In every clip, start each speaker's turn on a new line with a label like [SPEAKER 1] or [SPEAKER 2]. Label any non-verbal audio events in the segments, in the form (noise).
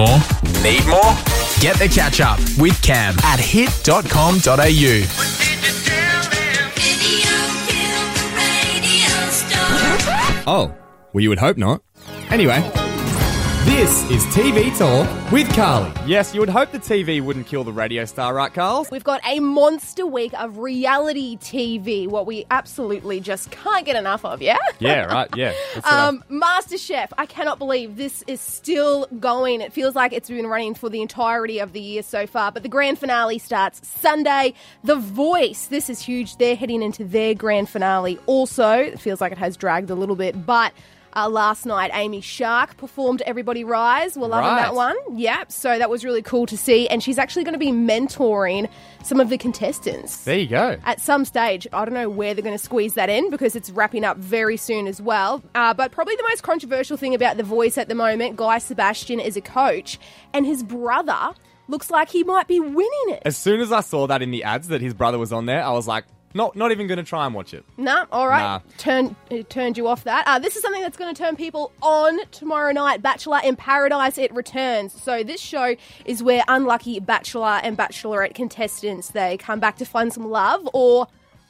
[SPEAKER 1] more? Need more? Get the catch up with Cam at hit.com.au.
[SPEAKER 2] Oh, well, you would hope not. Anyway, this is TV Talk with Carly.
[SPEAKER 3] Yes, you would hope the TV wouldn't kill the radio star, right, Carl?
[SPEAKER 4] We've got a monster week of reality TV, what we absolutely just can't get enough of, yeah?
[SPEAKER 3] Yeah, right, yeah. (laughs) That's what
[SPEAKER 4] Um, MasterChef, I cannot believe this is still going. It feels like it's been running for the entirety of the year so far, but the grand finale starts Sunday. The Voice, this is huge. They're heading into their grand finale also. It feels like it has dragged a little bit, but. Uh, last night, Amy Shark performed Everybody Rise. We're loving
[SPEAKER 3] Right.
[SPEAKER 4] that one. Yep. So that was really cool to see. And she's actually going to be mentoring some of the contestants
[SPEAKER 3] there you go.
[SPEAKER 4] at some stage. I don't know where they're going to squeeze that in because it's wrapping up very soon as well. Uh, but probably the most controversial thing about The Voice at the moment, Guy Sebastian is a coach, and his brother looks like he might be winning it.
[SPEAKER 3] As soon as I saw that in the ads that his brother was on there, I was like, not, not even going to try and watch it.
[SPEAKER 4] Nah, all right.
[SPEAKER 3] Nah.
[SPEAKER 4] Turn, it turned you off that. Uh, this is something that's going to turn people on tomorrow night. Bachelor in Paradise, it returns. So this show is where unlucky Bachelor and Bachelorette contestants, they come back to find some love or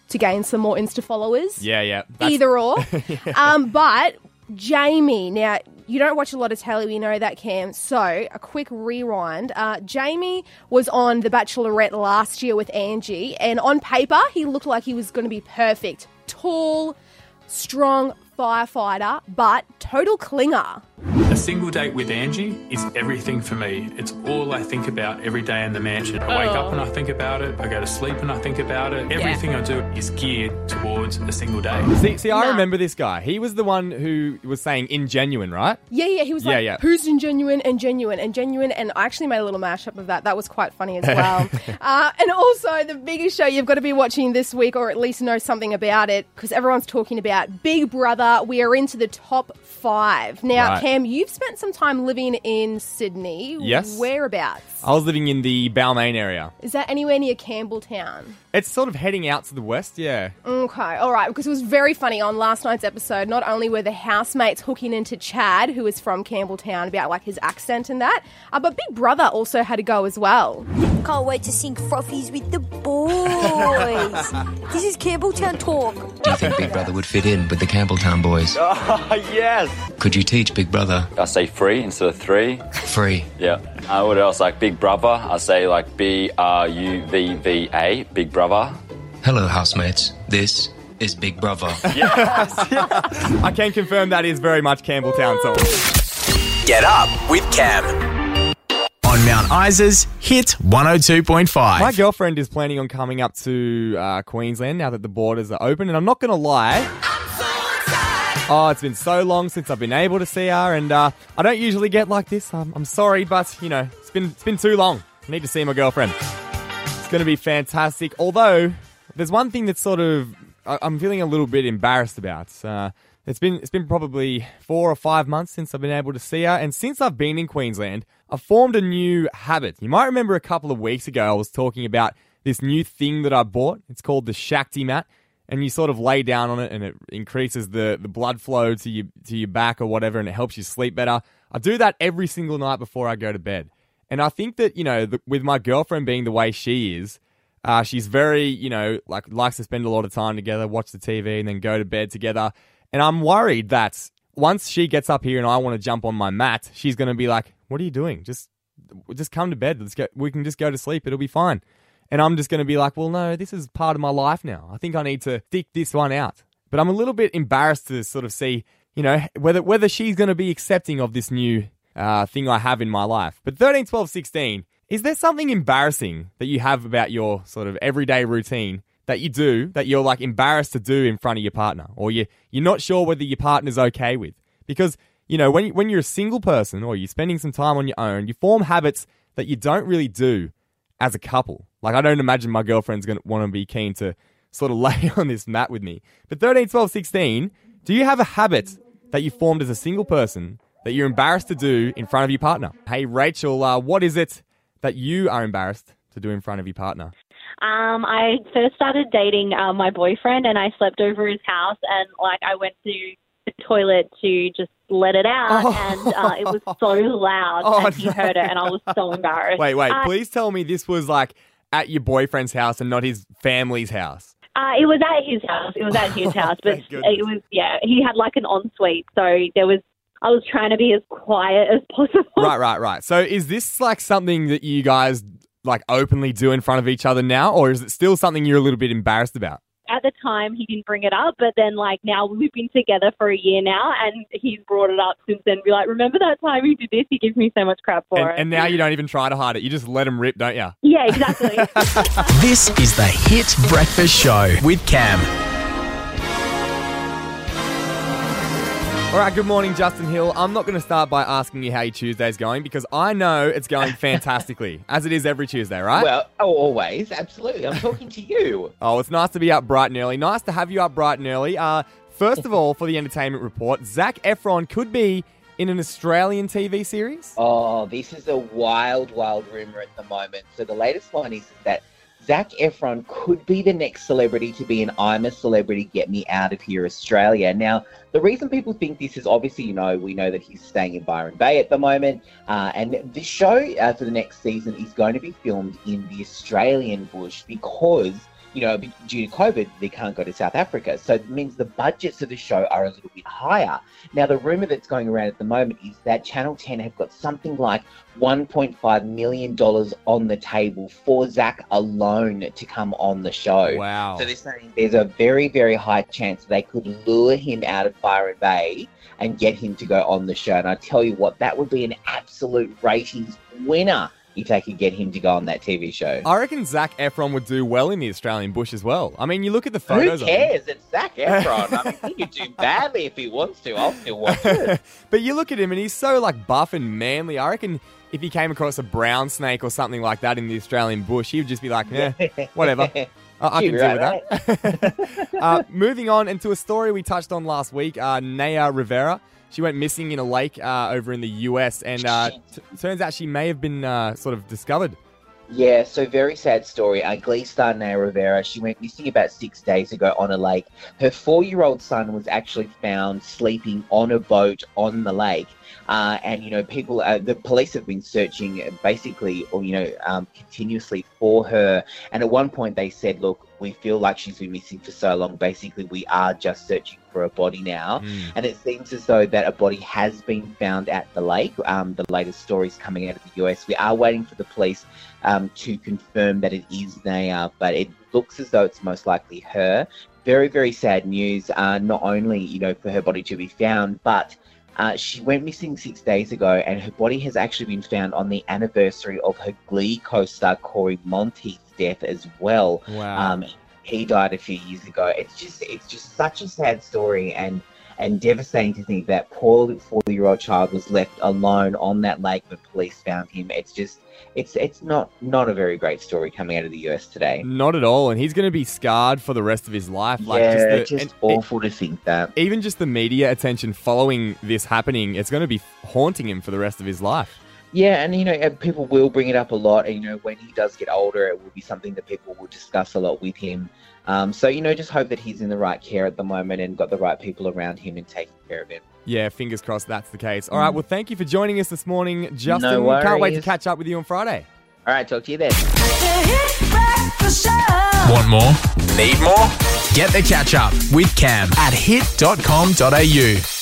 [SPEAKER 4] to gain some more Insta followers.
[SPEAKER 3] Yeah, yeah. That's-
[SPEAKER 4] Either or. (laughs) um, but Jamie, now you don't watch a lot of telly, we know that, Cam. So a quick rewind. Uh, Jamie was on The Bachelorette last year with Angie, and on paper, he looked like he was going to be perfect. Tall, strong firefighter, but total clinger.
[SPEAKER 5] A single date with Angie is everything for me. It's all I think about every day in the mansion. I wake up and I think about it. I go to sleep and I think about it. Everything I do is geared towards a single day.
[SPEAKER 3] See, see, I
[SPEAKER 4] Nah.
[SPEAKER 3] remember this guy. He was the one who was saying ingenuine, right?
[SPEAKER 4] Yeah, yeah, he was
[SPEAKER 3] Yeah, yeah.
[SPEAKER 4] who's ingenuine and genuine and genuine? And I actually made a little mashup of that. That was quite funny as well. (laughs) uh, and also, the biggest show you've got to be watching this week, or at least know something about it, because everyone's talking about Big Brother. We are into the top five. Now,
[SPEAKER 3] Right.
[SPEAKER 4] Cam, you've spent some time living in Sydney.
[SPEAKER 3] Yes.
[SPEAKER 4] Whereabouts?
[SPEAKER 3] I was living in the Balmain area.
[SPEAKER 4] Is that anywhere near Campbelltown?
[SPEAKER 3] It's sort of heading out to the west, yeah.
[SPEAKER 4] Okay, all right, because it was very funny on last night's episode. Not only were the housemates hooking into Chad, who is from Campbelltown, about like his accent and that, uh, but Big Brother also had to go as well.
[SPEAKER 6] Can't wait to sing frothies with the boys. (laughs) this is Campbelltown talk.
[SPEAKER 7] Do you think Big Brother would fit in with the Campbelltown boys? (laughs)
[SPEAKER 8] yes.
[SPEAKER 7] Could you teach Big Brother
[SPEAKER 8] I say free instead of three.
[SPEAKER 7] free?
[SPEAKER 8] Yeah. Uh, what else? Like Big Brother. I say like B R U V V A. Big Brother.
[SPEAKER 7] Hello, housemates. This is Big Brother. (laughs) Yes. (laughs)
[SPEAKER 3] I can confirm that is very much Campbelltown talk.
[SPEAKER 1] Get up with Cam. On Mount Isa's Hit 102.5.
[SPEAKER 3] My girlfriend is planning on coming up to uh, Queensland now that the borders are open, and I'm not going to lie. Oh, it's been so long since I've been able to see her, and uh, I don't usually get like this. Um, I'm sorry, but you know, it's been it's been too long. I need to see my girlfriend. It's going to be fantastic. Although there's one thing that's sort of I- I'm feeling a little bit embarrassed about. Uh, it's been it's been probably four or five months since I've been able to see her, and since I've been in Queensland, I've formed a new habit. You might remember a couple of weeks ago I was talking about this new thing that I bought. It's called the Shakti mat, and you sort of lay down on it, and it increases the the blood flow to your to your back or whatever, and it helps you sleep better. I do that every single night before I go to bed, and I think that you know the, with my girlfriend being the way she is. Uh, she's very, you know, like likes to spend a lot of time together, watch the TV, and then go to bed together. And I'm worried that once she gets up here and I want to jump on my mat, she's going to be like, "What are you doing? Just, just come to bed. Let's go. We can just go to sleep. It'll be fine." And I'm just going to be like, "Well, no, this is part of my life now. I think I need to stick this one out." But I'm a little bit embarrassed to sort of see, you know, whether whether she's going to be accepting of this new uh, thing I have in my life. But 13, 12, 16, is there something embarrassing that you have about your sort of everyday routine that you do that you're like embarrassed to do in front of your partner or you you're not sure whether your partner's okay with? Because, you know, when when you're a single person or you're spending some time on your own, you form habits that you don't really do as a couple. Like I don't imagine my girlfriend's going to want to be keen to sort of (laughs) lay on this mat with me. But 13, 12, 16, do you have a habit that you formed as a single person that you're embarrassed to do in front of your partner? Hey, Rachel, uh, what is it that you are embarrassed to do in front of your partner?
[SPEAKER 9] Um, I first started dating um, my boyfriend, and I slept over his house, and like I went to the toilet to just let it out,
[SPEAKER 3] Oh.
[SPEAKER 9] and uh, it was so (laughs) loud,
[SPEAKER 3] Oh,
[SPEAKER 9] and he
[SPEAKER 3] no.
[SPEAKER 9] heard it, and I was so (laughs) embarrassed.
[SPEAKER 3] Wait, wait.
[SPEAKER 9] Uh,
[SPEAKER 3] Please tell me this was like at your boyfriend's house and not his family's house.
[SPEAKER 9] Uh, it was at his house. It was at his (laughs) house, but it was yeah. He had like an ensuite, so there was. I was trying to be as quiet as possible.
[SPEAKER 3] Right, right, right. So is this like something that you guys like openly do in front of each other now, or is it still something you're a little bit embarrassed about?
[SPEAKER 9] At the time, he didn't bring it up, but then like now we've been together for a year now, and he's brought it up since then. Be like, remember that time he did this? He gives me so much crap for
[SPEAKER 3] And,
[SPEAKER 9] it.
[SPEAKER 3] and now you don't even try to hide it. You just let him rip, don't you?
[SPEAKER 9] yeah, exactly. (laughs)
[SPEAKER 1] This is the Hit Breakfast Show with Cam.
[SPEAKER 3] All right, good morning, Justin Hill. I'm not going to start by asking you how your Tuesday's going because I know it's going fantastically, (laughs) as it is every Tuesday, right?
[SPEAKER 10] Well, oh, always, absolutely. I'm talking to you. (laughs)
[SPEAKER 3] Oh, it's nice to be up bright and early. Nice to have you up bright and early. Uh, first of all, for the entertainment report, Zac Efron could be in an Australian TV series.
[SPEAKER 10] Oh, this is a wild, wild rumor at the moment. So the latest one is that Zac Efron could be the next celebrity to be an I'm a Celebrity, Get Me Out of Here Australia. Now, the reason people think this is obviously, you know, we know that he's staying in Byron Bay at the moment, uh, and this show uh, for the next season is going to be filmed in the Australian bush because. You know, due to COVID, they can't go to South Africa. So it means the budgets of the show are a little bit higher. Now, the rumor that's going around at the moment is that Channel 10 have got something like $1.5 million on the table for Zac alone to come on the show.
[SPEAKER 3] Wow.
[SPEAKER 10] So they're saying there's a very, very high chance they could lure him out of Byron Bay and get him to go on the show. And I tell you what, that would be an absolute ratings winner if they could get him to go on that TV show.
[SPEAKER 3] I reckon Zac Efron would do well in the Australian bush as well. I mean, you look at the
[SPEAKER 10] Who
[SPEAKER 3] photos of him.
[SPEAKER 10] cares? It's Zac Efron. I mean, he could do (laughs) badly if he wants to. I'll still watch it. (laughs)
[SPEAKER 3] but you look at him and he's so like buff and manly. I reckon if he came across a brown snake or something like that in the Australian bush, he would just be like, yeah, (laughs) whatever. I, I can deal
[SPEAKER 10] right,
[SPEAKER 3] with that. uh, moving on into a story we touched on last week, uh, Naya Rivera. She went missing in a lake uh, over in the US, and uh, t- turns out she may have been uh, sort of discovered.
[SPEAKER 10] Yeah, so very sad story. Uh, Glee star Naya Rivera, she went missing about six days ago on a lake. Her four-year-old son was actually found sleeping on a boat on the lake. Uh, and you know, people, uh, the police have been searching basically, or you know, um, continuously for her. And at one point, they said, "Look, we feel like she's been missing for so long. Basically, we are just searching for a body now." And it seems as though that a body has been found at the lake. Um, the latest stories coming out of the US. We are waiting for the police um, to confirm that it is Naya, but it looks as though it's most likely her. Very, very sad news. Uh, not only you know for her body to be found, but uh, she went missing six days ago, and her body has actually been found on the anniversary of her Glee co-star Cory Monteith's death as well.
[SPEAKER 3] Wow.
[SPEAKER 10] Um, he died a few years ago. It's just, it's just such a sad story, and and devastating to think that poor four-year-old child was left alone on that lake when police found him. It's just, it's, it's not, not a very great story coming out of the US today.
[SPEAKER 3] Not at all, and he's going to be scarred for the rest of his life. Like
[SPEAKER 10] yeah,
[SPEAKER 3] just, the,
[SPEAKER 10] just awful to think that.
[SPEAKER 3] even just the media attention following this happening, it's going to be haunting him for the rest of his life.
[SPEAKER 10] Yeah, and you know, people will bring it up a lot. And you know, when he does get older, it will be something that people will discuss a lot with him. Um, so you know, just hope that he's in the right care at the moment and got the right people around him and taking care of him.
[SPEAKER 3] Yeah, fingers crossed that's the case. All right, well, thank you for joining us this morning, Justin.
[SPEAKER 10] No worries.
[SPEAKER 3] Can't wait to catch up with you on Friday.
[SPEAKER 10] All right, talk to you then.
[SPEAKER 1] Want more? Need more? Get the catch up with Cam at hit.com.au.